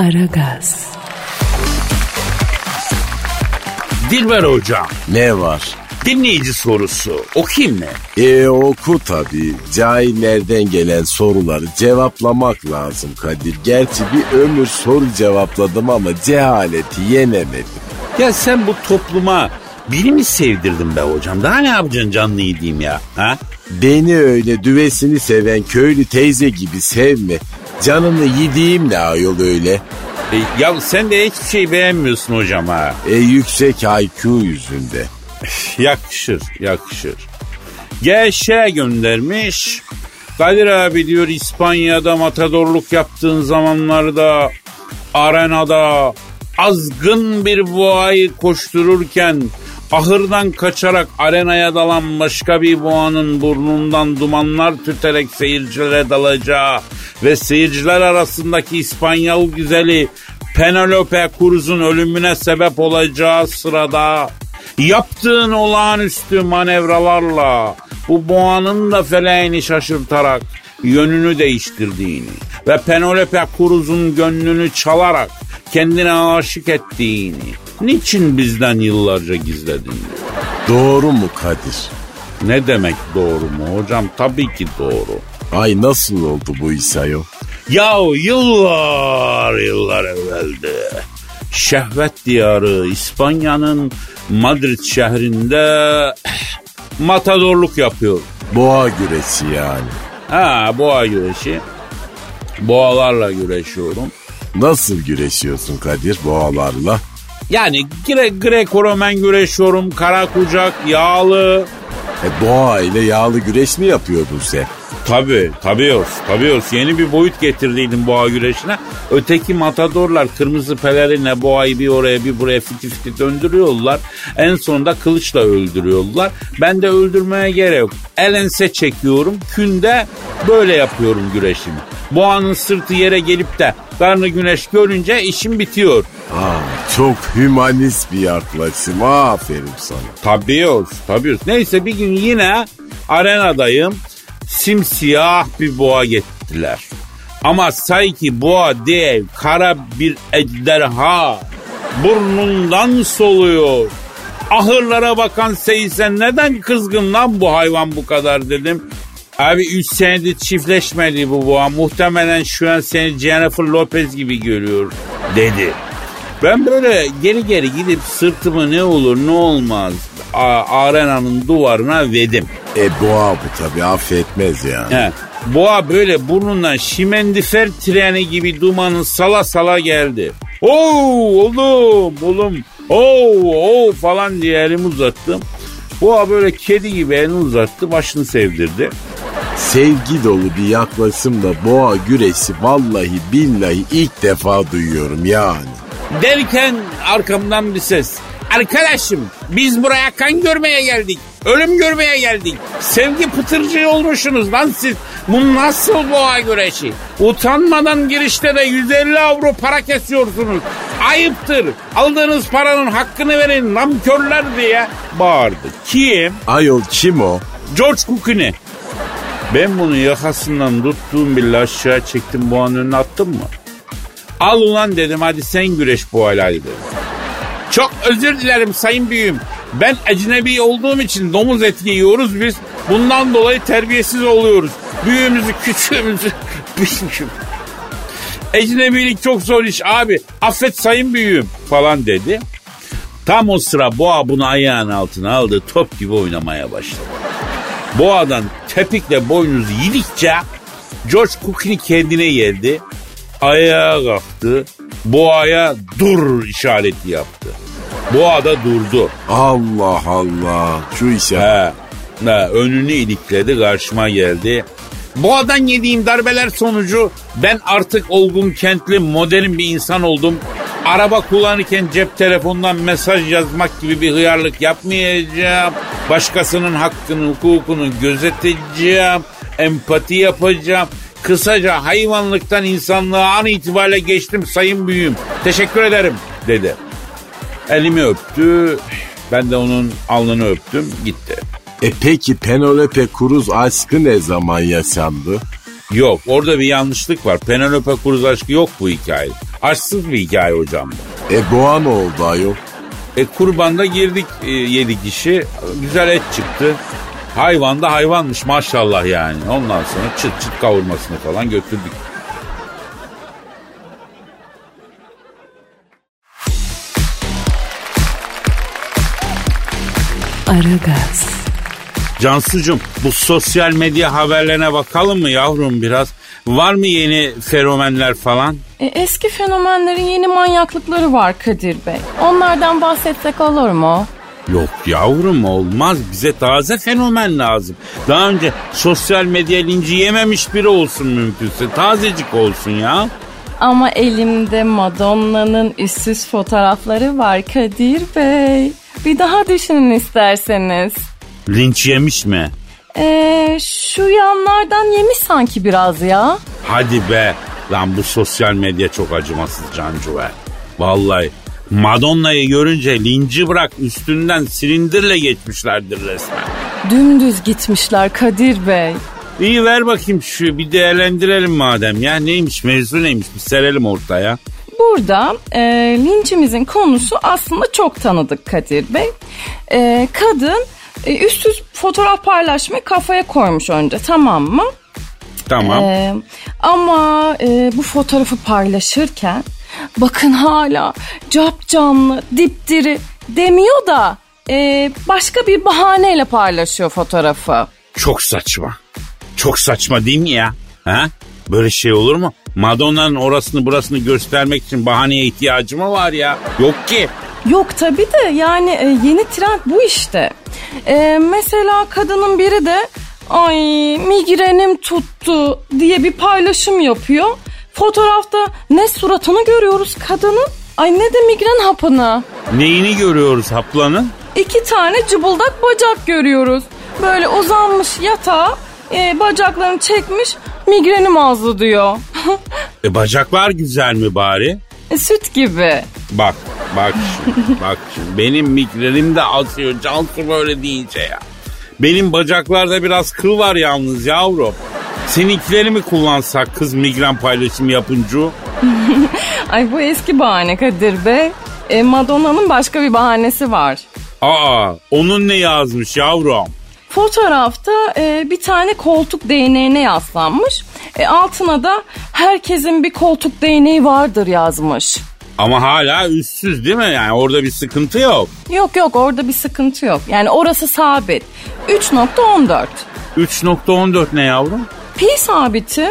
Aragaz. Dilber hocam. Ne var? Dinleyici sorusu. Okuyayım mı? E oku tabii. Cahillerden gelen soruları cevaplamak lazım Kadir. Gerçi bir ömür soru cevapladım ama cehaleti yenemedim. Ya sen bu topluma biri mi sevdirdin be hocam? Daha ne yapacaksın canlı yediğim ya? Ha? Beni öyle düvesini seven köylü teyze gibi sevme. Canını yediğim ne ayol öyle. E, ya sen de hiçbir şey beğenmiyorsun hocam ha. E yüksek IQ yüzünde. Yakışır, yakışır. Gevşe göndermiş. Kadir abi diyor İspanya'da matadorluk yaptığın zamanlarda arenada azgın bir boğayı koştururken ahırdan kaçarak arenaya dalan başka bir boğanın burnundan dumanlar tüterek seyircilere dalacağı ve seyirciler arasındaki İspanyol güzeli Penelope Cruz'un ölümüne sebep olacağı sırada yaptığın olağanüstü manevralarla bu boğanın da feleğini şaşırtarak yönünü değiştirdiğini ve Penelope Cruz'un gönlünü çalarak kendine aşık ettiğini niçin bizden yıllarca gizledin? Doğru mu Kadir? Ne demek doğru mu hocam? Tabii ki doğru. Ay nasıl oldu bu iş ayol? Yahu yıllar yıllar evveldi. Şehvet diyarı İspanya'nın Madrid şehrinde matadorluk yapıyor. Boğa güreşi yani. Ha boğa güreşi. Boğalarla güreşiyorum. Nasıl güreşiyorsun Kadir boğalarla? Yani gre Greco-Romen güreşiyorum. Kara kucak, yağlı. E boğa ile yağlı güreş mi yapıyordun sen? Tabii, tabii os, tabii os. Yeni bir boyut getirdiydim boğa güreşine. Öteki matadorlar kırmızı pelerinle boğayı bir oraya bir buraya fiti fiti döndürüyorlar. En sonunda kılıçla öldürüyorlar. Ben de öldürmeye gerek yok. Elense çekiyorum. Künde böyle yapıyorum güreşimi. Boğanın sırtı yere gelip de karnı güneş görünce işim bitiyor. Aa, çok hümanist bir yaklaşım. Aferin sana. Tabii os, tabii os. Neyse bir gün yine arenadayım. Simsiyah bir boğa getirdiler. Ama sanki boğa değil kara bir ejderha. Burnundan soluyor. Ahırlara bakan Seysen neden kızgın lan bu hayvan bu kadar dedim. Abi 3 senedir çiftleşmedi bu boğa. Muhtemelen şu an seni Jennifer Lopez gibi görüyor dedi. Ben böyle geri geri gidip sırtımı ne olur ne olmaz a- arenanın duvarına vedim. E boğa bu tabii affetmez yani. He. Boğa böyle burnundan şimendifer treni gibi dumanın sala sala geldi. Oo oğlum oğlum oo oo falan diye elimi uzattım. Boğa böyle kedi gibi elini uzattı başını sevdirdi. Sevgi dolu bir yaklaşımla boğa güreşi vallahi billahi ilk defa duyuyorum yani. Derken arkamdan bir ses. Arkadaşım biz buraya kan görmeye geldik. Ölüm görmeye geldik. Sevgi pıtırcı olmuşsunuz lan siz. Bu nasıl boğa güreşi? Utanmadan girişte de 150 avro para kesiyorsunuz. Ayıptır. Aldığınız paranın hakkını verin namkörler diye bağırdı. Kim? Ayol kim o? George Clooney. Ben bunu yakasından tuttuğum bir aşağı çektim boğanın önüne attım mı? Al ulan dedim hadi sen güreş boğayla hadi dedim. Çok özür dilerim sayın büyüğüm. Ben ecnebi olduğum için domuz eti yiyoruz biz. Bundan dolayı terbiyesiz oluyoruz. Büyüğümüzü küçüğümüzü bilmiyorum. Ecnebilik çok zor iş abi. Affet sayın büyüğüm falan dedi. Tam o sıra boğa bunu ayağının altına aldı. Top gibi oynamaya başladı. Boğadan tepikle boynuzu yedikçe George Clooney kendine geldi. Ayağa kalktı. Boğaya dur işareti yaptı. Boğa da durdu. Allah Allah. Şu işe. He, he, önünü ilikledi karşıma geldi. Boğadan yediğim darbeler sonucu ben artık olgun kentli modern bir insan oldum. Araba kullanırken cep telefonundan mesaj yazmak gibi bir hıyarlık yapmayacağım. Başkasının hakkını, hukukunu gözeteceğim. Empati yapacağım. Kısaca hayvanlıktan insanlığa an itibariyle geçtim sayın büyüğüm. Teşekkür ederim dedi. Elimi öptü. Ben de onun alnını öptüm gitti. E peki Penelope Cruz aşkı ne zaman yaşandı? Yok orada bir yanlışlık var. Penelope Cruz aşkı yok bu hikaye. Aşksız bir hikaye hocam. E boğa ne oldu ayol? E kurbanda girdik e, yedi kişi. Güzel et çıktı. Hayvan da hayvanmış maşallah yani. Ondan sonra çıt çıt kavurmasını falan götürdük. Aragaz, Cansucum bu sosyal medya haberlerine bakalım mı yavrum biraz? Var mı yeni fenomenler falan? E, eski fenomenlerin yeni manyaklıkları var Kadir Bey. Onlardan bahsetsek olur mu? Yok yavrum olmaz bize taze fenomen lazım. Daha önce sosyal medya linci yememiş biri olsun mümkünse tazecik olsun ya. Ama elimde Madonna'nın üstsüz fotoğrafları var Kadir Bey. Bir daha düşünün isterseniz. Linç yemiş mi? Ee, şu yanlardan yemiş sanki biraz ya. Hadi be lan bu sosyal medya çok acımasız Cancu be. Vallahi Madonna'yı görünce linci bırak üstünden silindirle geçmişlerdir resmen. Dümdüz gitmişler Kadir Bey. İyi ver bakayım şu bir değerlendirelim madem ya neymiş mevzu neymiş bir serelim ortaya. Burada e, linçimizin konusu aslında çok tanıdık Kadir Bey. E, kadın e, üstsüz fotoğraf paylaşmayı kafaya koymuş önce tamam mı? Tamam. E, ama e, bu fotoğrafı paylaşırken bakın hala cap canlı dipdiri demiyor da e, başka bir bahaneyle paylaşıyor fotoğrafı. Çok saçma. Çok saçma değil mi ya? Ha? Böyle şey olur mu? Madonna'nın orasını burasını göstermek için bahaneye ihtiyacı mı var ya? Yok ki. Yok tabii de yani e, yeni trend bu işte. E, mesela kadının biri de ay migrenim tuttu diye bir paylaşım yapıyor. Fotoğrafta ne suratını görüyoruz kadının ay ne de migren hapını. Neyini görüyoruz haplanın? İki tane cıbıldak bacak görüyoruz. Böyle uzanmış yatağa e, bacaklarını çekmiş migrenim azdı diyor. E bacaklar güzel mi bari? E, Süt gibi. Bak bak şimdi, bak şimdi benim migrenim de atıyor Cansu böyle deyince ya. Benim bacaklarda biraz kıl var yalnız yavrum. Seninkileri mi kullansak kız migren paylaşımı yapınca? Ay bu eski bahane Kadir Bey. E, Madonna'nın başka bir bahanesi var. Aa onun ne yazmış yavrum? Fotoğrafta e, bir tane koltuk değneğine yaslanmış. E, altına da herkesin bir koltuk değneği vardır yazmış. Ama hala üstsüz değil mi? Yani orada bir sıkıntı yok. Yok yok orada bir sıkıntı yok. Yani orası sabit. 3.14. 3.14 ne yavrum? Pi sabiti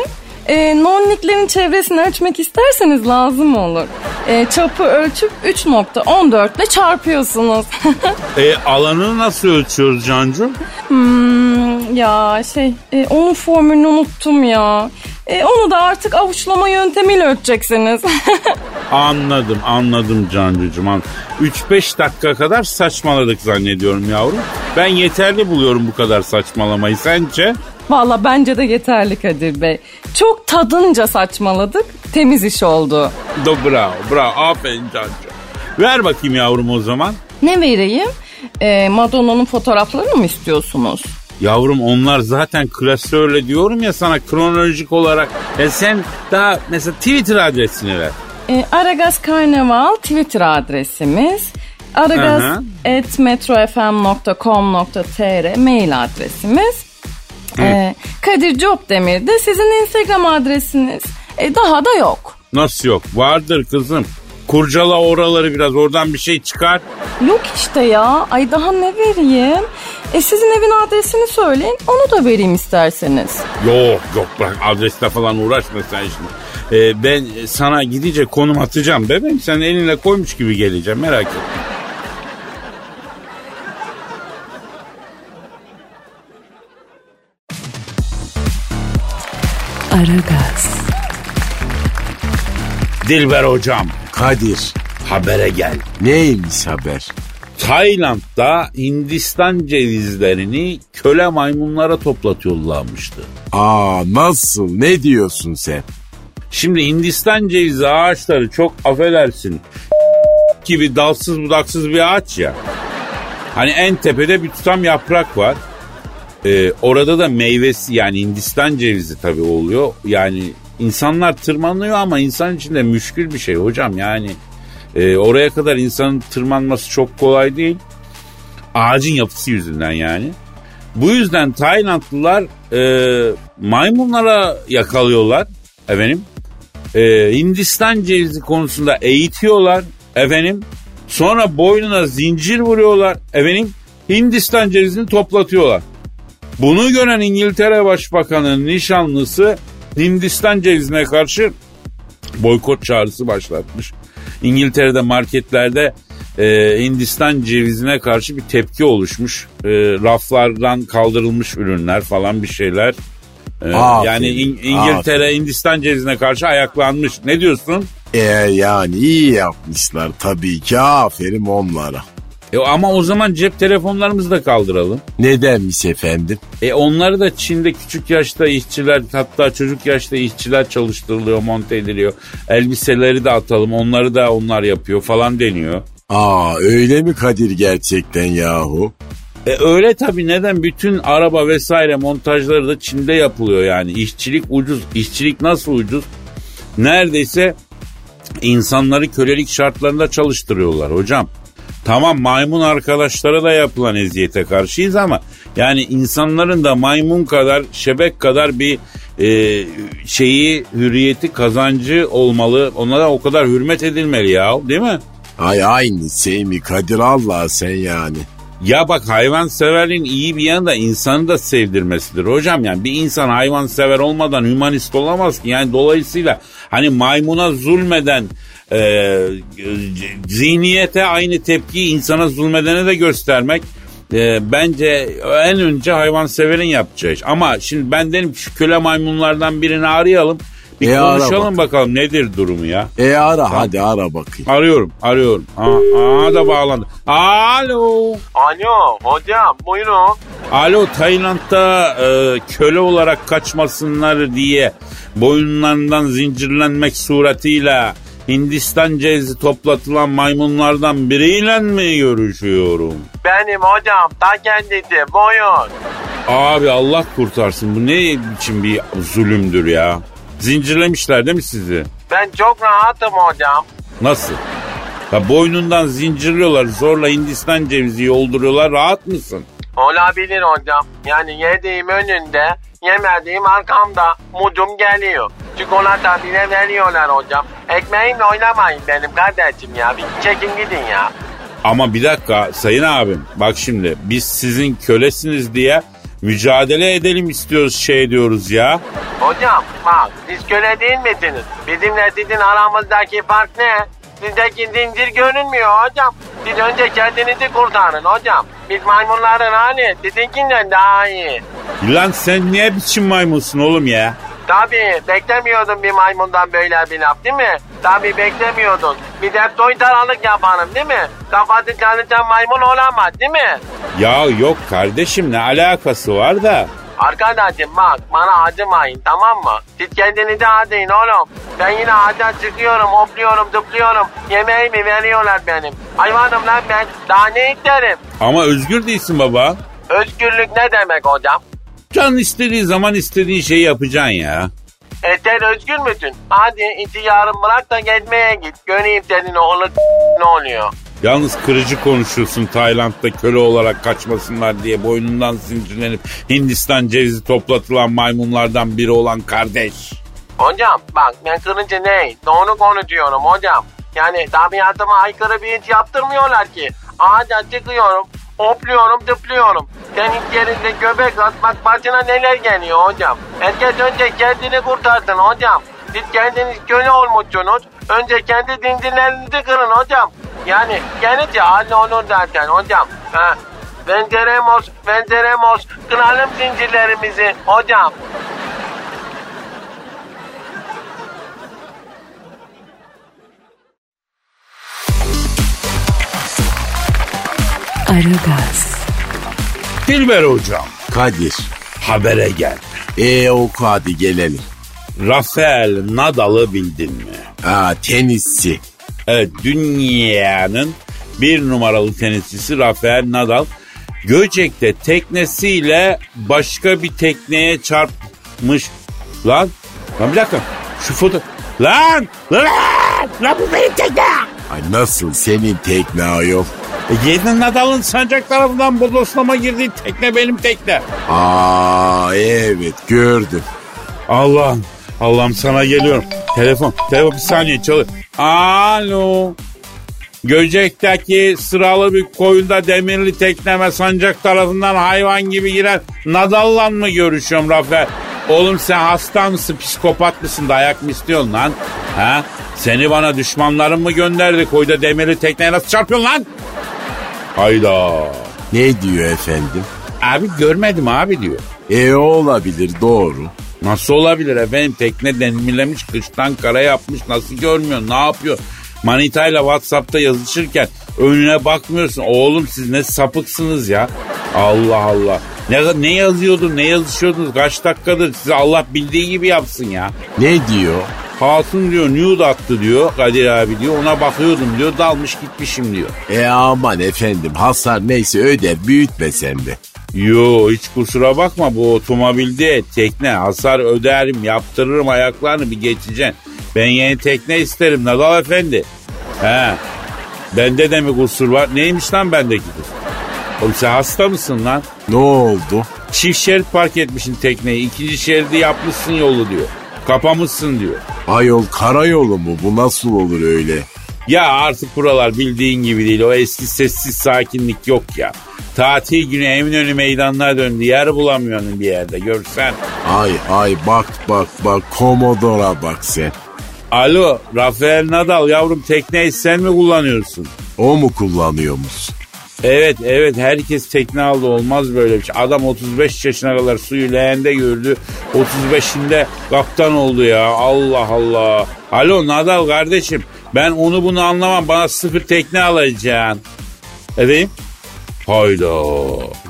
e, nonniklerin çevresini ölçmek isterseniz lazım olur. E, çapı ölçüp 3.14 ile çarpıyorsunuz. E alanını nasıl ölçüyoruz Cancu? Hmm, ya şey e, onun formülünü unuttum ya. E, onu da artık avuçlama yöntemiyle ölçeceksiniz. Anladım anladım Cancucuğum. An- 3-5 dakika kadar saçmaladık zannediyorum yavrum. Ben yeterli buluyorum bu kadar saçmalamayı sence? Valla bence de yeterli Kadir Bey. Çok tadınca saçmaladık. Temiz iş oldu. Do bravo bravo aferin Cancu. Ver bakayım yavrum o zaman. Ne vereyim? E, Madonna'nın fotoğraflarını mı istiyorsunuz? Yavrum onlar zaten klasörle diyorum ya sana kronolojik olarak. E sen daha mesela Twitter adresini ver. E, Aragaz Karnaval Twitter adresimiz. Aragaz Aha. at metrofm.com.tr mail adresimiz. E, Kadir Copdemir de sizin Instagram adresiniz. E, daha da yok. Nasıl yok? Vardır kızım. Kurcala oraları biraz oradan bir şey çıkar. Yok işte ya. Ay daha ne vereyim? E sizin evin adresini söyleyin. Onu da vereyim isterseniz. Yok yok bırak adresle falan uğraşma sen şimdi. Ee, ben sana gidince konum atacağım bebeğim. Sen elinle koymuş gibi geleceğim merak etme. Aragaz. Dilber hocam Kadir habere gel. neymiş haber? Tayland'da Hindistan cevizlerini köle maymunlara toplatıyorlarmıştı. Aa nasıl ne diyorsun sen? Şimdi Hindistan cevizi ağaçları çok affedersin gibi dalsız budaksız bir ağaç ya. Hani en tepede bir tutam yaprak var. Ee, orada da meyvesi yani Hindistan cevizi tabii oluyor. Yani insanlar tırmanıyor ama insan içinde müşkül bir şey hocam yani. E, oraya kadar insanın tırmanması çok kolay değil. Ağacın yapısı yüzünden yani. Bu yüzden Taylandlılar e, maymunlara yakalıyorlar efendim. E, Hindistan cevizi konusunda eğitiyorlar efendim. Sonra boynuna zincir vuruyorlar efendim. Hindistan cevizini toplatıyorlar. Bunu gören İngiltere Başbakanı nişanlısı Hindistan cevizine karşı boykot çağrısı başlatmış. İngiltere'de marketlerde e, Hindistan cevizine karşı bir tepki oluşmuş. E, raflardan kaldırılmış ürünler falan bir şeyler. E, Aferin, yani İng- İngiltere aferin. Hindistan cevizine karşı ayaklanmış. Ne diyorsun? E yani iyi yapmışlar tabii ki aferin onlara. E, ama o zaman cep telefonlarımızı da kaldıralım. Nedenmiş efendim? E onları da Çin'de küçük yaşta işçiler hatta çocuk yaşta işçiler çalıştırılıyor, monte ediliyor. Elbiseleri de atalım onları da onlar yapıyor falan deniyor. Aa öyle mi Kadir gerçekten yahu? E öyle tabii neden bütün araba vesaire montajları da Çin'de yapılıyor yani. İşçilik ucuz. İşçilik nasıl ucuz? Neredeyse insanları kölelik şartlarında çalıştırıyorlar hocam. Tamam maymun arkadaşlara da yapılan eziyete karşıyız ama yani insanların da maymun kadar şebek kadar bir e, şeyi hürriyeti kazancı olmalı. Onlara o kadar hürmet edilmeli ya değil mi? Ay aynı şey mi Kadir Allah sen yani. Ya bak hayvan severliğin iyi bir yanı da insanı da sevdirmesidir hocam. Yani bir insan hayvan sever olmadan hümanist olamaz ki. Yani dolayısıyla hani maymuna zulmeden e, zihniyete aynı tepkiyi insana zulmedene de göstermek e, bence en önce hayvan severin yapacağı iş. Ama şimdi ben dedim ki şu köle maymunlardan birini arayalım. Bir E, konuşalım bak. bakalım nedir durumu ya. E ara hadi ara bakayım. Arıyorum, arıyorum. Aa, aa da bağlandı. Alo. Alo hocam buyurun. Alo Tayland'da e, köle olarak kaçmasınlar diye boyunlarından zincirlenmek suretiyle Hindistan cevizi toplatılan maymunlardan biriyle mi görüşüyorum? Benim hocam ta kendisi buyurun. Abi Allah kurtarsın bu ne biçim bir zulümdür ya. Zincirlemişler değil mi sizi? Ben çok rahatım hocam. Nasıl? Ya boynundan zincirliyorlar zorla Hindistan cevizi yolduruyorlar rahat mısın? Olabilir hocam. Yani yediğim önünde yemediğim arkamda mudum geliyor. Çikolata bile veriyorlar hocam. Ekmeğimle oynamayın benim kardeşim ya. Bir çekin gidin ya. Ama bir dakika sayın abim bak şimdi biz sizin kölesiniz diye mücadele edelim istiyoruz şey diyoruz ya. Hocam bak siz köle değil misiniz? Bizimle sizin aramızdaki fark ne? Sizdeki zincir görünmüyor hocam. Siz önce kendinizi kurtarın hocam. Biz maymunların hali sizinkinden daha iyi. Lan sen niye biçim maymunsun oğlum ya? Tabii beklemiyordun bir maymundan böyle bir laf değil mi? Tabii beklemiyordun. Bir de soytaralık yaparım değil mi? Kafası çalışan maymun olamaz değil mi? Ya yok kardeşim ne alakası var da. Arkadaşım bak bana acımayın tamam mı? Siz kendinizi acıyın oğlum. Ben yine ağaca çıkıyorum, hopluyorum, zıplıyorum. Yemeğimi veriyorlar benim. Hayvanım lan ben. Daha ne isterim? Ama özgür değilsin baba. Özgürlük ne demek hocam? Can istediği zaman istediğin şeyi yapacaksın ya. E sen özgür müsün? Hadi iti yarın bırak da gezmeye git. Göreyim senin oğlu ne oluyor. Yalnız kırıcı konuşuyorsun Tayland'da köle olarak kaçmasınlar diye boynundan zincirlenip Hindistan cevizi toplatılan maymunlardan biri olan kardeş. Hocam bak ben kırınca ne? Doğru konuşuyorum hocam. Yani tabiatıma aykırı bir iş yaptırmıyorlar ki. Ağaca çıkıyorum, hopluyorum, tıplıyorum. Senin yerinde göbek atmak başına neler geliyor hocam. Herkes önce kendini kurtarsın hocam. Siz kendiniz köle olmuşsunuz. Önce kendi zincirlerinizi kırın hocam. Yani gelince hallolur zaten hocam. Ha. Venceremos, venceremos. Kıralım zincirlerimizi hocam. Aragaz, Dilber hocam Kadir. habere gel. E oku hadi gelelim. Rafael Nadal'ı bildin mi? Aa tenisçi. Evet dünyanın bir numaralı tenisçisi Rafael Nadal Göcek'te teknesiyle başka bir tekneye çarpmış. Lan, lan bir dakika. Şu foto... Lan! Lan! Lan bu benim tekne! Ay nasıl senin tekne ayol? E, Yedin Nadal'ın sancak tarafından bodoslama girdiği tekne benim tekne. Aa evet gördüm. Allah'ım. Allah'ım sana geliyorum. Telefon. Telefon bir saniye çalır. Alo. Göcek'teki sıralı bir koyunda demirli tekneme sancak tarafından hayvan gibi giren Nadal'la mı görüşüyorum Rafael? Oğlum sen hasta mısın, psikopat mısın, dayak mı istiyorsun lan? Ha? Seni bana düşmanların mı gönderdi? Koyda demirli tekneye nasıl çarpıyorsun lan? Hayda. Ne diyor efendim? Abi görmedim abi diyor. E olabilir doğru. Nasıl olabilir efendim? Tekne demirlemiş, kıştan kara yapmış. Nasıl görmüyor? Ne yapıyor? Manitayla Whatsapp'ta yazışırken önüne bakmıyorsun. Oğlum siz ne sapıksınız ya. Allah Allah. Ne, ne yazıyordun, ne yazışıyordunuz? Kaç dakikadır size Allah bildiği gibi yapsın ya. Ne diyor? Hatun diyor nude attı diyor Kadir abi diyor. Ona bakıyordum diyor. Dalmış gitmişim diyor. E aman efendim hasar neyse öde büyütme sen de. Yo hiç kusura bakma bu otomobilde tekne hasar öderim yaptırırım ayaklarını bir geçeceksin. Ben yeni tekne isterim Nadal Efendi. He. Bende de mi kusur var? Neymiş lan bendeki kusur? Oğlum sen hasta mısın lan? Ne oldu? Çift şerit park etmişsin tekneyi. ikinci şeridi yapmışsın yolu diyor. Kapamışsın diyor. Ayol karayolu mu bu nasıl olur öyle? Ya artık buralar bildiğin gibi değil. O eski sessiz sakinlik yok ya. Tatil günü Eminönü meydanına döndü. Yer bulamıyorsun bir yerde görsen. Ay ay bak bak bak Komodora bak sen. Alo Rafael Nadal yavrum tekneyi sen mi kullanıyorsun? O mu kullanıyormuş? Evet evet herkes tekne aldı olmaz böyle bir şey. Adam 35 yaşına kadar suyu leğende gördü. 35'inde kaptan oldu ya Allah Allah. Alo Nadal kardeşim ben onu bunu anlamam bana sıfır tekne alacaksın. Efendim? Hayda.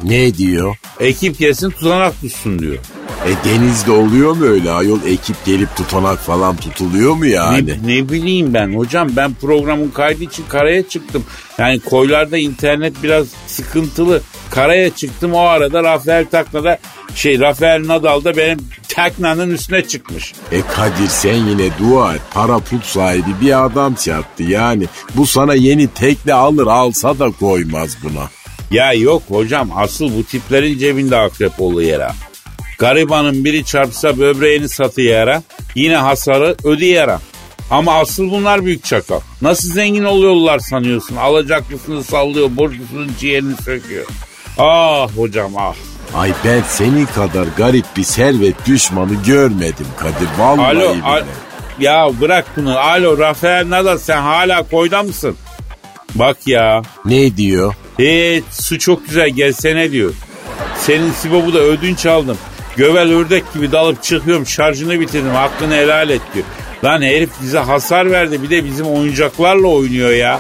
Ne diyor? Ekip gelsin tutanak tutsun diyor. E denizde oluyor mu öyle ayol ekip gelip tutanak falan tutuluyor mu yani? Ne, ne bileyim ben hocam ben programın kaydı için karaya çıktım. Yani koylarda internet biraz sıkıntılı. Karaya çıktım o arada Rafael Takna'da şey Rafael Nadal da benim Takna'nın üstüne çıkmış. E Kadir sen yine dua et. Para pul sahibi bir adam çarptı yani. Bu sana yeni tekne alır alsa da koymaz buna. Ya yok hocam asıl bu tiplerin cebinde akrep oluyor ha. Garibanın biri çarpsa böbreğini satıyara yine hasarı ödeyara. Ama asıl bunlar büyük çakal. Nasıl zengin oluyorlar sanıyorsun? Alacaklısını sallıyor, borçlusunun ciğerini söküyor. Ah hocam ah. Ay ben senin kadar garip bir servet düşmanı görmedim Kadir. Vallahi Alo, al- ya bırak bunu. Alo Rafael Nadal sen hala koyda mısın? Bak ya. Ne diyor? Hiç su çok güzel gelsene diyor. Senin Sibop'u da ödünç aldım. Gövel ördek gibi dalıp çıkıyorum şarjını bitirdim hakkını helal et diyor. Lan herif bize hasar verdi bir de bizim oyuncaklarla oynuyor ya.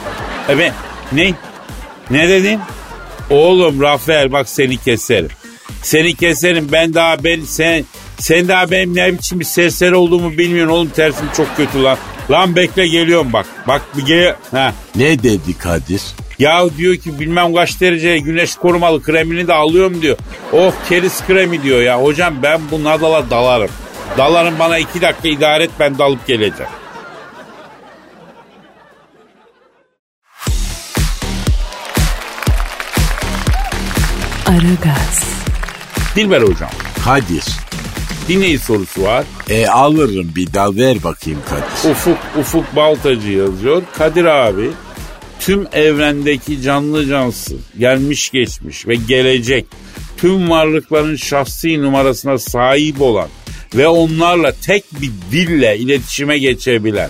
Evet ne? Ne dedin? Oğlum Rafael bak seni keserim. Seni keserim ben daha ben sen sen daha benim ne biçim bir serseri olduğumu bilmiyorsun oğlum tersim çok kötü lan. Lan bekle geliyorum bak. Bak bir gel. Ha. Ne dedi Kadir? Ya diyor ki bilmem kaç derece güneş korumalı kremini de alıyorum diyor. Oh keris kremi diyor ya. Hocam ben bu Nadal'a dalarım. Dalarım bana iki dakika idare et ben dalıp geleceğim. Aragaz, Dilber hocam Kadir. Dinleyici sorusu var. E alırım bir dal ver bakayım Kadir. Ufuk Ufuk Baltacı yazıyor. Kadir abi tüm evrendeki canlı cansız, gelmiş geçmiş ve gelecek tüm varlıkların şahsi numarasına sahip olan ve onlarla tek bir dille iletişime geçebilen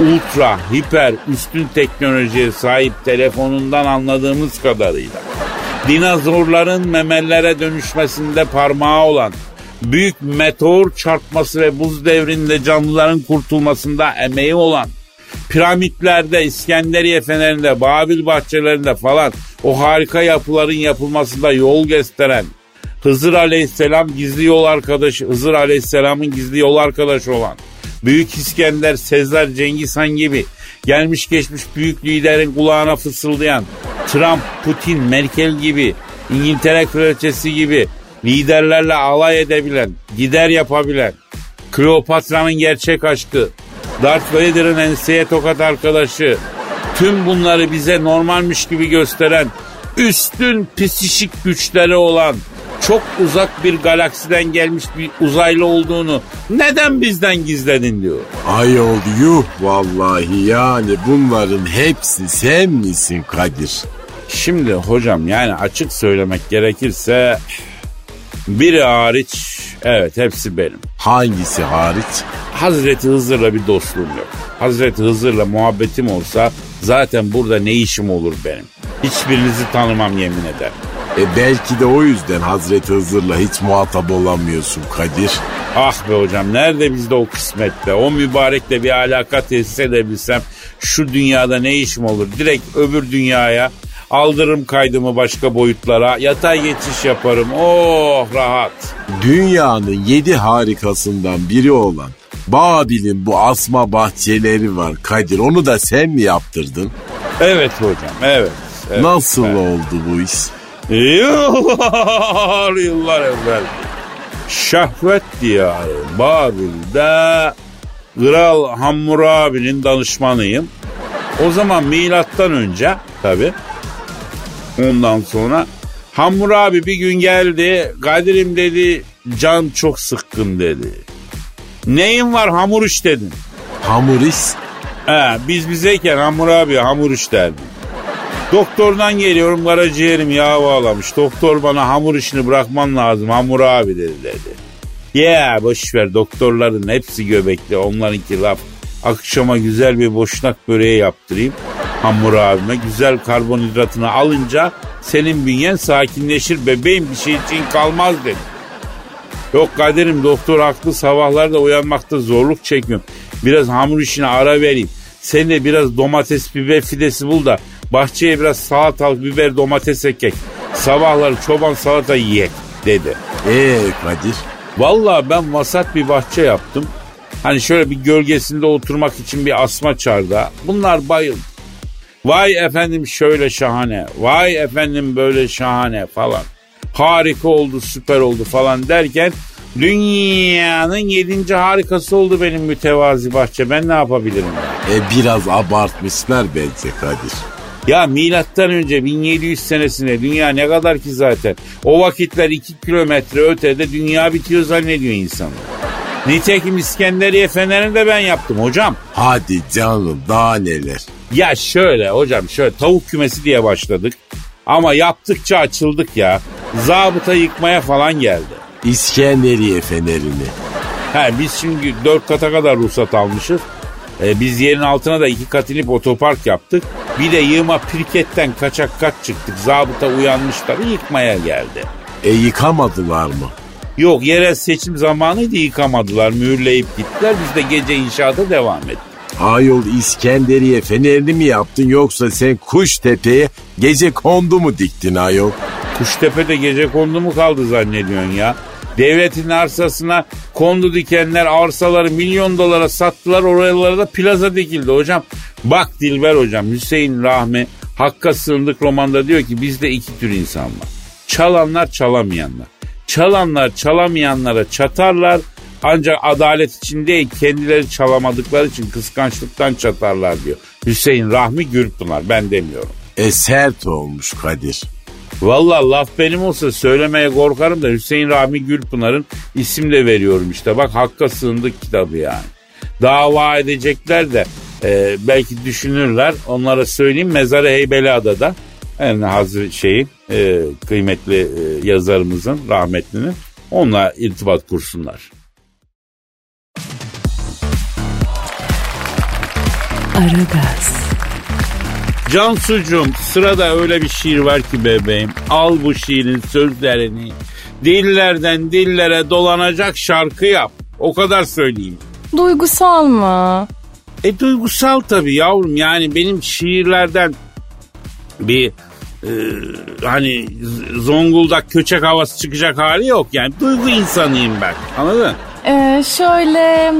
ultra, hiper, üstün teknolojiye sahip telefonundan anladığımız kadarıyla dinozorların memellere dönüşmesinde parmağı olan büyük meteor çarpması ve buz devrinde canlıların kurtulmasında emeği olan piramitlerde, İskenderiye fenerinde, Babil bahçelerinde falan o harika yapıların yapılmasında yol gösteren Hızır Aleyhisselam gizli yol arkadaşı, Hızır Aleyhisselam'ın gizli yol arkadaşı olan Büyük İskender, Sezar, Cengiz Han gibi gelmiş geçmiş büyük liderin kulağına fısıldayan Trump, Putin, Merkel gibi İngiltere kraliçesi gibi liderlerle alay edebilen, gider yapabilen, Kleopatra'nın gerçek aşkı, Darth Vader'ın enseye tokat arkadaşı, tüm bunları bize normalmiş gibi gösteren, üstün psişik güçleri olan, çok uzak bir galaksiden gelmiş bir uzaylı olduğunu neden bizden gizledin diyor. Ayol yuh vallahi yani bunların hepsi sen misin Kadir? Şimdi hocam yani açık söylemek gerekirse biri hariç evet hepsi benim. Hangisi hariç? Hazreti Hızır'la bir dostluğum yok. Hazreti Hızır'la muhabbetim olsa zaten burada ne işim olur benim. Hiçbirinizi tanımam yemin ederim. E belki de o yüzden Hazreti Hızır'la hiç muhatap olamıyorsun Kadir. Ah be hocam nerede bizde o kısmette? O mübarekle bir alaka tesis edebilsem şu dünyada ne işim olur? Direkt öbür dünyaya aldırırım kaydımı başka boyutlara. Yatay geçiş yaparım. Oh rahat. Dünyanın yedi harikasından biri olan Babil'in bu asma bahçeleri var Kadir. Onu da sen mi yaptırdın? Evet hocam evet. evet Nasıl evet. oldu bu iş? Yıllar yıllar evvel. Şahvet diyarı Babil'de Kral Hammurabi'nin danışmanıyım. O zaman milattan önce tabi ondan sonra Hammurabi bir gün geldi. Kadir'im dedi can çok sıkkın dedi. Neyin var hamur iş dedin. Hamur iş? He, biz bizeyken Hammurabi hamur iş derdi. Doktordan geliyorum karaciğerim yağ bağlamış. Doktor bana hamur işini bırakman lazım hamur abi dedi dedi. Ya boş ver doktorların hepsi göbekli onlarınki laf. Akşama güzel bir boşnak böreği yaptırayım. Hamur abime güzel karbonhidratını alınca senin bünyen sakinleşir bebeğim bir şey için kalmaz dedi. Yok kaderim doktor haklı sabahlarda uyanmakta zorluk çekiyorum. Biraz hamur işine ara vereyim. Sen de biraz domates biber fidesi bul da bahçeye biraz salatalık biber domates ekek. Sabahları çoban salata yiyek dedi. Ee Kadir? Vallahi ben vasat bir bahçe yaptım. Hani şöyle bir gölgesinde oturmak için bir asma çarda. Bunlar bayıldı. Vay efendim şöyle şahane. Vay efendim böyle şahane falan. Harika oldu süper oldu falan derken dünyanın yedinci harikası oldu benim mütevazi bahçe. Ben ne yapabilirim? ya? E biraz abartmışlar bence Kadir. Ya milattan önce 1700 senesinde dünya ne kadar ki zaten. O vakitler 2 kilometre ötede dünya bitiyor zannediyor insanlar. Nitekim İskenderiye fenerini de ben yaptım hocam. Hadi canım daha neler. Ya şöyle hocam şöyle tavuk kümesi diye başladık. Ama yaptıkça açıldık ya. Zabıta yıkmaya falan geldi. İskenderiye fenerini. He, biz şimdi dört kata kadar ruhsat almışız. E, biz yerin altına da iki kat inip otopark yaptık. Bir de yığma pirketten kaçak kat çıktık. Zabıta uyanmışlar yıkmaya geldi. E yıkamadılar mı? Yok yerel seçim zamanıydı yıkamadılar. Mühürleyip gittiler. Biz de gece inşaata devam ettik. Ayol İskenderiye fenerini mi yaptın yoksa sen Kuştepe'ye gece kondu mu diktin ayol? Kuştepe'de gece kondu mu kaldı zannediyorsun ya? Devletin arsasına kondu dikenler arsaları milyon dolara sattılar. Oralara da plaza dikildi hocam. Bak Dilber hocam Hüseyin Rahmi Hakka Sığındık romanda diyor ki bizde iki tür insan var. Çalanlar çalamayanlar. Çalanlar çalamayanlara çatarlar. Ancak adalet için değil kendileri çalamadıkları için kıskançlıktan çatarlar diyor. Hüseyin Rahmi Gürpınar ben demiyorum. E sert olmuş Kadir. Valla laf benim olsa söylemeye korkarım da Hüseyin Rahmi Gülpınar'ın isim de veriyorum işte. Bak Hakka Sığındık kitabı yani. Dava edecekler de e, belki düşünürler. Onlara söyleyeyim Mezarı Heybeliada'da en hazır şeyi e, kıymetli e, yazarımızın rahmetlinin onunla irtibat kursunlar. Aragaz, Cansucuğum sırada öyle bir şiir var ki bebeğim. Al bu şiirin sözlerini. Dillerden dillere dolanacak şarkı yap. O kadar söyleyeyim. Duygusal mı? E duygusal tabii yavrum. Yani benim şiirlerden bir e, hani Zonguldak köçek havası çıkacak hali yok. Yani duygu insanıyım ben. Anladın? Ee, şöyle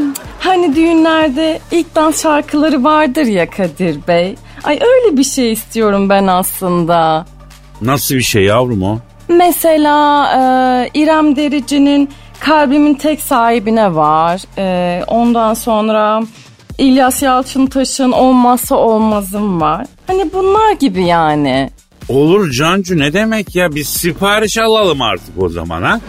hani düğünlerde ilk dans şarkıları vardır ya Kadir Bey. Ay öyle bir şey istiyorum ben aslında. Nasıl bir şey yavrum o? Mesela e, İrem Derici'nin Kalbimin tek sahibine var. Ee, ondan sonra İlyas Yalçıntaş'ın olmazsa olmazım var. Hani bunlar gibi yani. Olur Cancu ne demek ya biz sipariş alalım artık o zaman ha.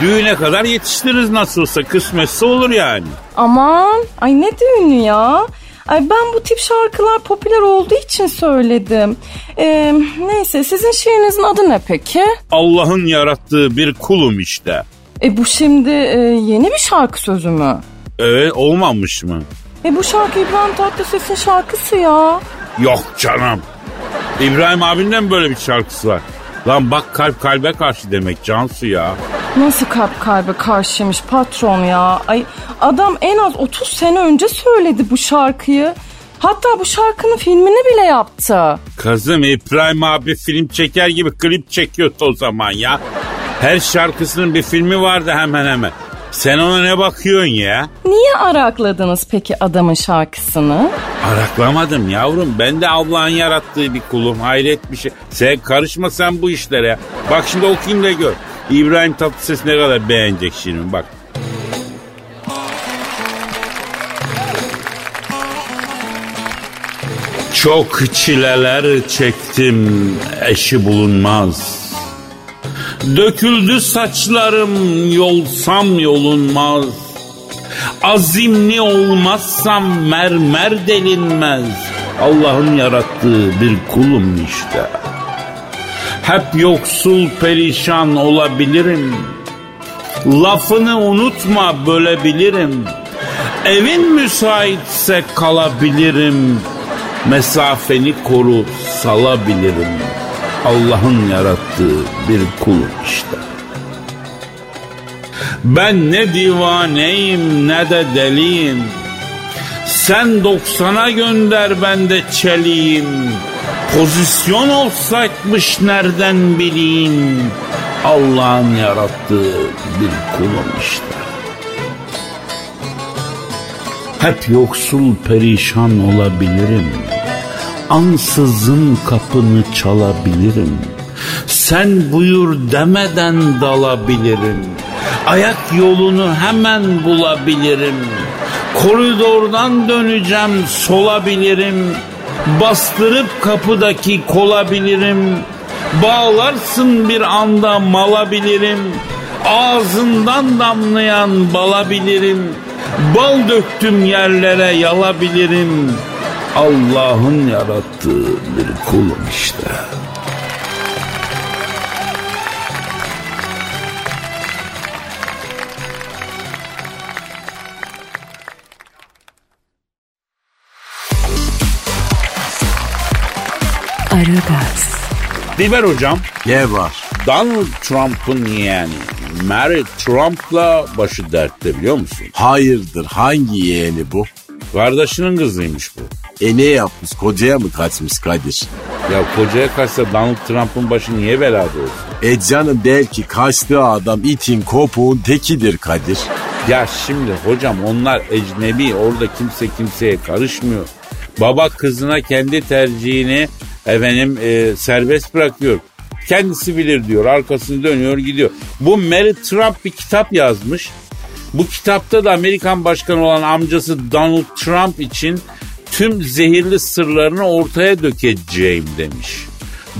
Düğüne kadar yetiştiririz nasılsa kısmetse olur yani. Aman ay ne düğünü ya. Ay ben bu tip şarkılar popüler olduğu için söyledim. Ee, neyse sizin şiirinizin adı ne peki? Allah'ın yarattığı bir kulum işte. E bu şimdi e, yeni bir şarkı sözü mü? Evet olmamış mı? E bu şarkı İbrahim Tatlıses'in şarkısı ya. Yok canım. İbrahim abinden böyle bir şarkısı var. Lan bak kalp kalbe karşı demek Cansu ya. Nasıl kalp kalbe karşıymış patron ya. Ay adam en az 30 sene önce söyledi bu şarkıyı. Hatta bu şarkının filmini bile yaptı. Kızım İbrahim abi film çeker gibi klip çekiyordu o zaman ya. Her şarkısının bir filmi vardı hemen hemen. Sen ona ne bakıyorsun ya? Niye arakladınız peki adamın şarkısını? Araklamadım yavrum. Ben de Allah'ın yarattığı bir kulum. Hayret bir şey. Sen karışma sen bu işlere. Bak şimdi okuyayım da gör. İbrahim Tatlıses ne kadar beğenecek şimdi bak. Çok çileler çektim eşi bulunmaz. Döküldü saçlarım yolsam yolunmaz. Azimli olmazsam mermer delinmez. Allah'ın yarattığı bir kulum işte. Hep yoksul perişan olabilirim. Lafını unutma bölebilirim. Evin müsaitse kalabilirim. Mesafeni koru salabilirim. Allah'ın yarattığı bir kulum işte. Ben ne divaneyim ne de deliyim. Sen doksana gönder ben de çeliyim. Pozisyon olsaymış nereden bileyim. Allah'ın yarattığı bir kulum işte. Hep yoksul perişan olabilirim. Ansızın kapını çalabilirim. Sen buyur demeden dalabilirim. Ayak yolunu hemen bulabilirim. Koridordan döneceğim solabilirim. Bastırıp kapıdaki kolabilirim. Bağlarsın bir anda malabilirim. Ağzından damlayan balabilirim. Bal döktüm yerlere yalabilirim. Allah'ın yarattığı bir kulum işte. Aragaz, Dilber hocam, Ne var? Donald Trump'ın yeğeni Mary Trump'la başı dertte biliyor musun? Hayırdır hangi yeğeni bu? Kardeşinin kızıymış bu. E ne yapmış kocaya mı kaçmış Kadir? Ya kocaya kaçsa Donald Trump'ın başı niye belada olsun? E canım belki kaçtığı adam itin kopuğun tekidir Kadir. Ya şimdi hocam onlar ecnebi orada kimse kimseye karışmıyor. Baba kızına kendi tercihini efendim e, serbest bırakıyor. Kendisi bilir diyor arkasını dönüyor gidiyor. Bu Mary Trump bir kitap yazmış. Bu kitapta da Amerikan başkanı olan amcası Donald Trump için tüm zehirli sırlarını ortaya dökeceğim demiş.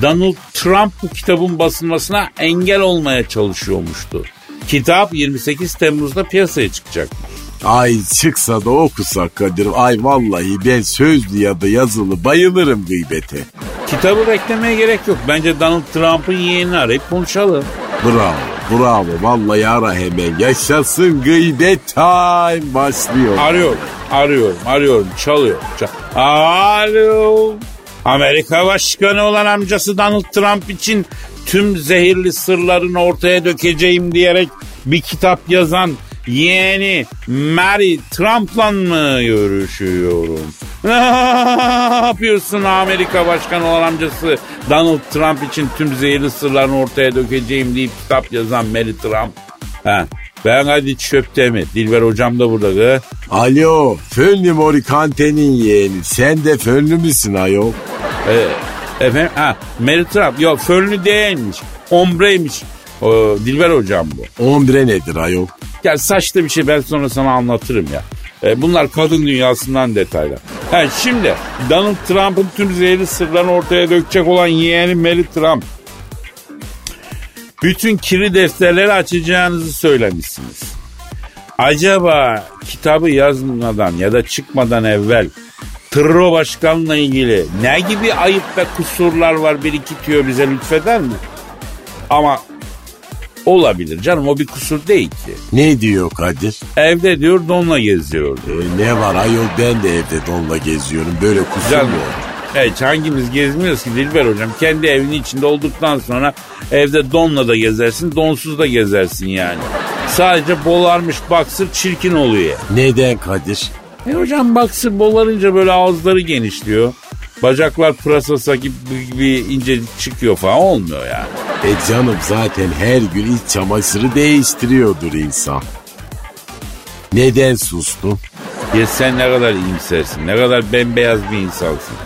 Donald Trump bu kitabın basılmasına engel olmaya çalışıyormuştu. Kitap 28 Temmuz'da piyasaya çıkacakmış. Ay çıksa da okusak Kadir. Ay vallahi ben sözlü ya da yazılı bayılırım gıybete. Kitabı beklemeye gerek yok. Bence Donald Trump'ın yeğenini arayıp konuşalım. Bravo, bravo. Vallahi ara hemen. Yaşasın gıybet time başlıyor. Arıyorum, arıyorum, arıyorum. Çalıyor. Çal- Alo. Amerika başkanı olan amcası Donald Trump için tüm zehirli sırlarını ortaya dökeceğim diyerek bir kitap yazan yeğeni Mary Trump'la mı görüşüyorum? Ne yapıyorsun Amerika başkanı olan amcası Donald Trump için tüm zehirli sırlarını ortaya dökeceğim deyip kitap yazan Mary Trump? Ha, ben hadi çöpte mi? Dilber hocam da burada. Kız. Alo, Fönlü Morikante'nin yeğeni. Sen de fönlü müsün ayol? Ee, efendim ha Mary Trump yok fönlü değilmiş. Ombreymiş. Dilber hocam bu. 11'e nedir ayol? Ya saçta bir şey ben sonra sana anlatırım ya. E, bunlar kadın dünyasından detaylar. Ha, şimdi Donald Trump'ın tüm zehirli sırlarını ortaya dökecek olan yeğeni Mary Trump. Bütün kirli defterleri açacağınızı söylemişsiniz. Acaba kitabı yazmadan ya da çıkmadan evvel Tırro Başkan'la ilgili ne gibi ayıp ve kusurlar var birikitiyor bize lütfeder mi? Ama olabilir canım o bir kusur değil ki. Ne diyor Kadir? Evde diyor donla geziyordu. E, ne var ayol ben de evde donla geziyorum. Böyle kusur Canım. mu olur? Evet hangimiz gezmiyoruz ki Dilber hocam. Kendi evinin içinde olduktan sonra evde donla da gezersin donsuz da gezersin yani. Sadece bolarmış baksır çirkin oluyor. Neden Kadir? E hocam baksır bolarınca böyle ağızları genişliyor. Bacaklar pırasasa gibi, gibi ince çıkıyor falan olmuyor yani. E canım zaten her gün iç çamaşırı değiştiriyordur insan. Neden sustun? Ya sen ne kadar iyimsersin, ne kadar bembeyaz bir insansın.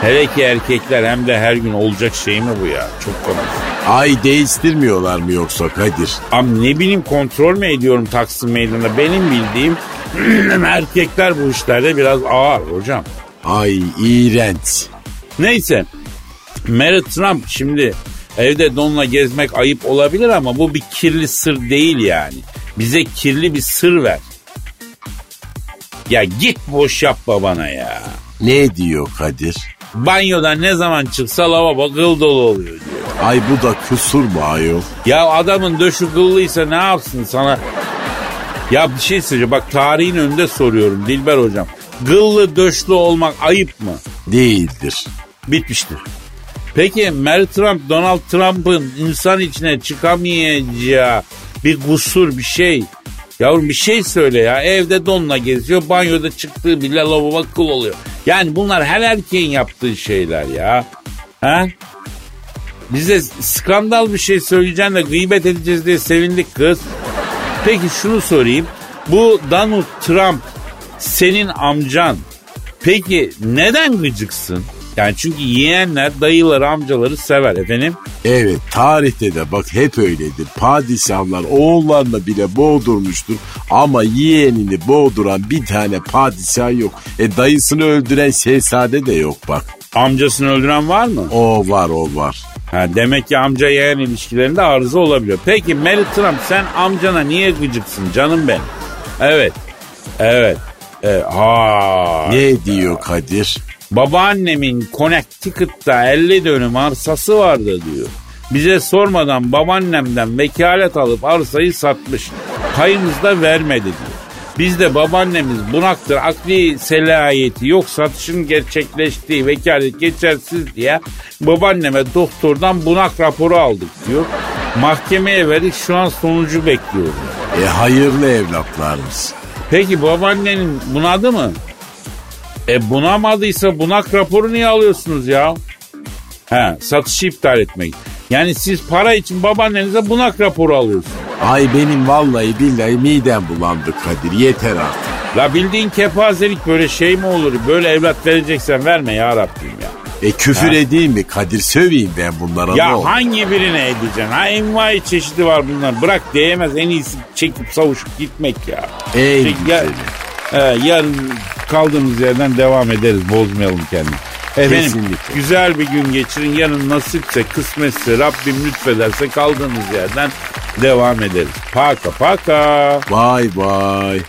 Hele ki erkekler hem de her gün olacak şey mi bu ya? Çok komik. Ay değiştirmiyorlar mı yoksa Kadir? Ama ne bileyim kontrol mü ediyorum Taksim Meydanı'nda? Benim bildiğim erkekler bu işlerde biraz ağır hocam. Ay iğrenç. Neyse Mary Trump şimdi evde donla gezmek ayıp olabilir ama bu bir kirli sır değil yani. Bize kirli bir sır ver. Ya git boş yapma bana ya. Ne diyor Kadir? Banyodan ne zaman çıksa lavabo gıl dolu oluyor diyor. Ay bu da kusur mu ayol? Ya adamın döşü kıllıysa ne yapsın sana? Ya bir şey söyleyeceğim. Bak tarihin önünde soruyorum Dilber hocam. Gıllı döşlü olmak ayıp mı? Değildir. Bitmiştir. Peki Mary Trump Donald Trump'ın insan içine çıkamayacağı bir kusur bir şey. Yavrum bir şey söyle ya. Evde donla geziyor. Banyoda çıktığı bile lavabo kıl oluyor. Yani bunlar her erkeğin yaptığı şeyler ya. Ha? Bize skandal bir şey söyleyeceksin de gıybet edeceğiz diye sevindik kız. Peki şunu sorayım. Bu Donald Trump senin amcan. Peki neden gıcıksın? Yani çünkü yeğenler dayıları amcaları sever efendim. Evet tarihte de bak hep öyledir. Padişahlar oğullarını bile boğdurmuştur. Ama yeğenini boğduran bir tane padişah yok. E dayısını öldüren şehzade de yok bak. Amcasını öldüren var mı? O var o var. Ha, demek ki amca yeğen ilişkilerinde arıza olabiliyor. Peki Mary Trump sen amcana niye gıcıksın canım benim? Evet. Evet. E, ha. Ne diyor Kadir? Babaannemin Connecticut'ta 50 dönüm arsası vardı diyor. Bize sormadan babaannemden vekalet alıp arsayı satmış. Payımız da vermedi diyor. Biz de babaannemiz bunaktır akli selayeti yok satışın gerçekleştiği vekalet geçersiz diye babaanneme doktordan bunak raporu aldık diyor. Mahkemeye verdik şu an sonucu bekliyoruz. E hayırlı evlatlarımız. Peki babaannenin bunadı mı? E bunamadıysa bunak raporu niye alıyorsunuz ya? He satışı iptal etmek. Yani siz para için babaannenize bunak raporu alıyorsunuz. Ay benim vallahi billahi midem bulandı Kadir yeter artık. La bildiğin kepazelik böyle şey mi olur? Böyle evlat vereceksen verme ya Rabbim ya. E küfür edeyim mi Kadir söveyim ben bunlara ne Ya olur? hangi birine edeceksin? Ha envai çeşidi var bunlar. Bırak değmez en iyisi çekip savuşup gitmek ya. En Peki, ya- He, yarın kaldığımız yerden devam ederiz. Bozmayalım kendini. Efendim Kesinlikle. güzel bir gün geçirin. Yarın nasipse kısmetse Rabbim lütfederse kaldığımız yerden devam ederiz. Paka paka. Vay vay.